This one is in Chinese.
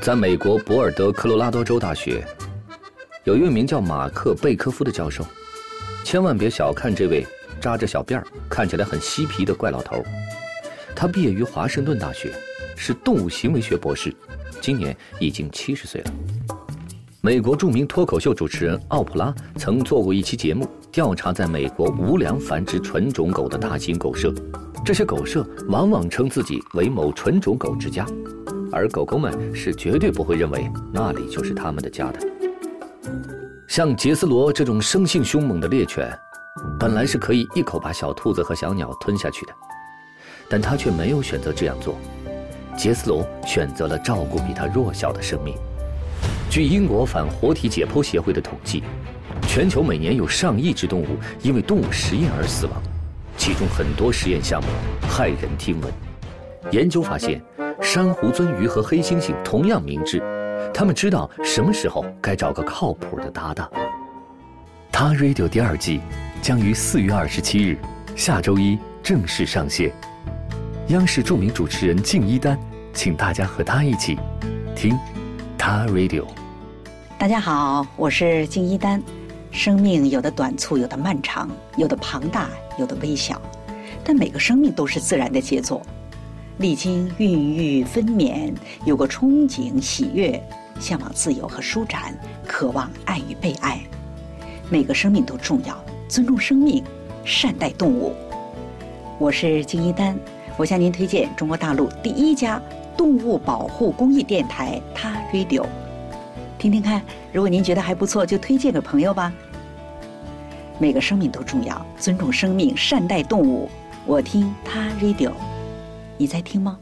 在美国博尔德科罗拉多州大学，有一位名叫马克贝科夫的教授。千万别小看这位扎着小辫儿、看起来很嬉皮的怪老头。他毕业于华盛顿大学，是动物行为学博士，今年已经七十岁了。美国著名脱口秀主持人奥普拉曾做过一期节目，调查在美国无良繁殖纯种狗的大型狗舍。这些狗舍往往称自己为某纯种狗之家。而狗狗们是绝对不会认为那里就是他们的家的。像杰斯罗这种生性凶猛的猎犬，本来是可以一口把小兔子和小鸟吞下去的，但他却没有选择这样做。杰斯罗选择了照顾比他弱小的生命。据英国反活体解剖协会的统计，全球每年有上亿只动物因为动物实验而死亡，其中很多实验项目骇人听闻。研究发现。珊瑚鳟鱼和黑猩猩同样明智，他们知道什么时候该找个靠谱的搭档。他 Radio 第二季将于四月二十七日，下周一正式上线。央视著名主持人敬一丹，请大家和他一起听他 Radio。大家好，我是敬一丹。生命有的短促，有的漫长，有的庞大，有的微小，但每个生命都是自然的杰作。历经孕育分娩，有过憧憬喜悦，向往自由和舒展，渴望爱与被爱。每个生命都重要，尊重生命，善待动物。我是金一丹，我向您推荐中国大陆第一家动物保护公益电台——他 Radio，听听看。如果您觉得还不错，就推荐给朋友吧。每个生命都重要，尊重生命，善待动物。我听他 Radio。你在听吗？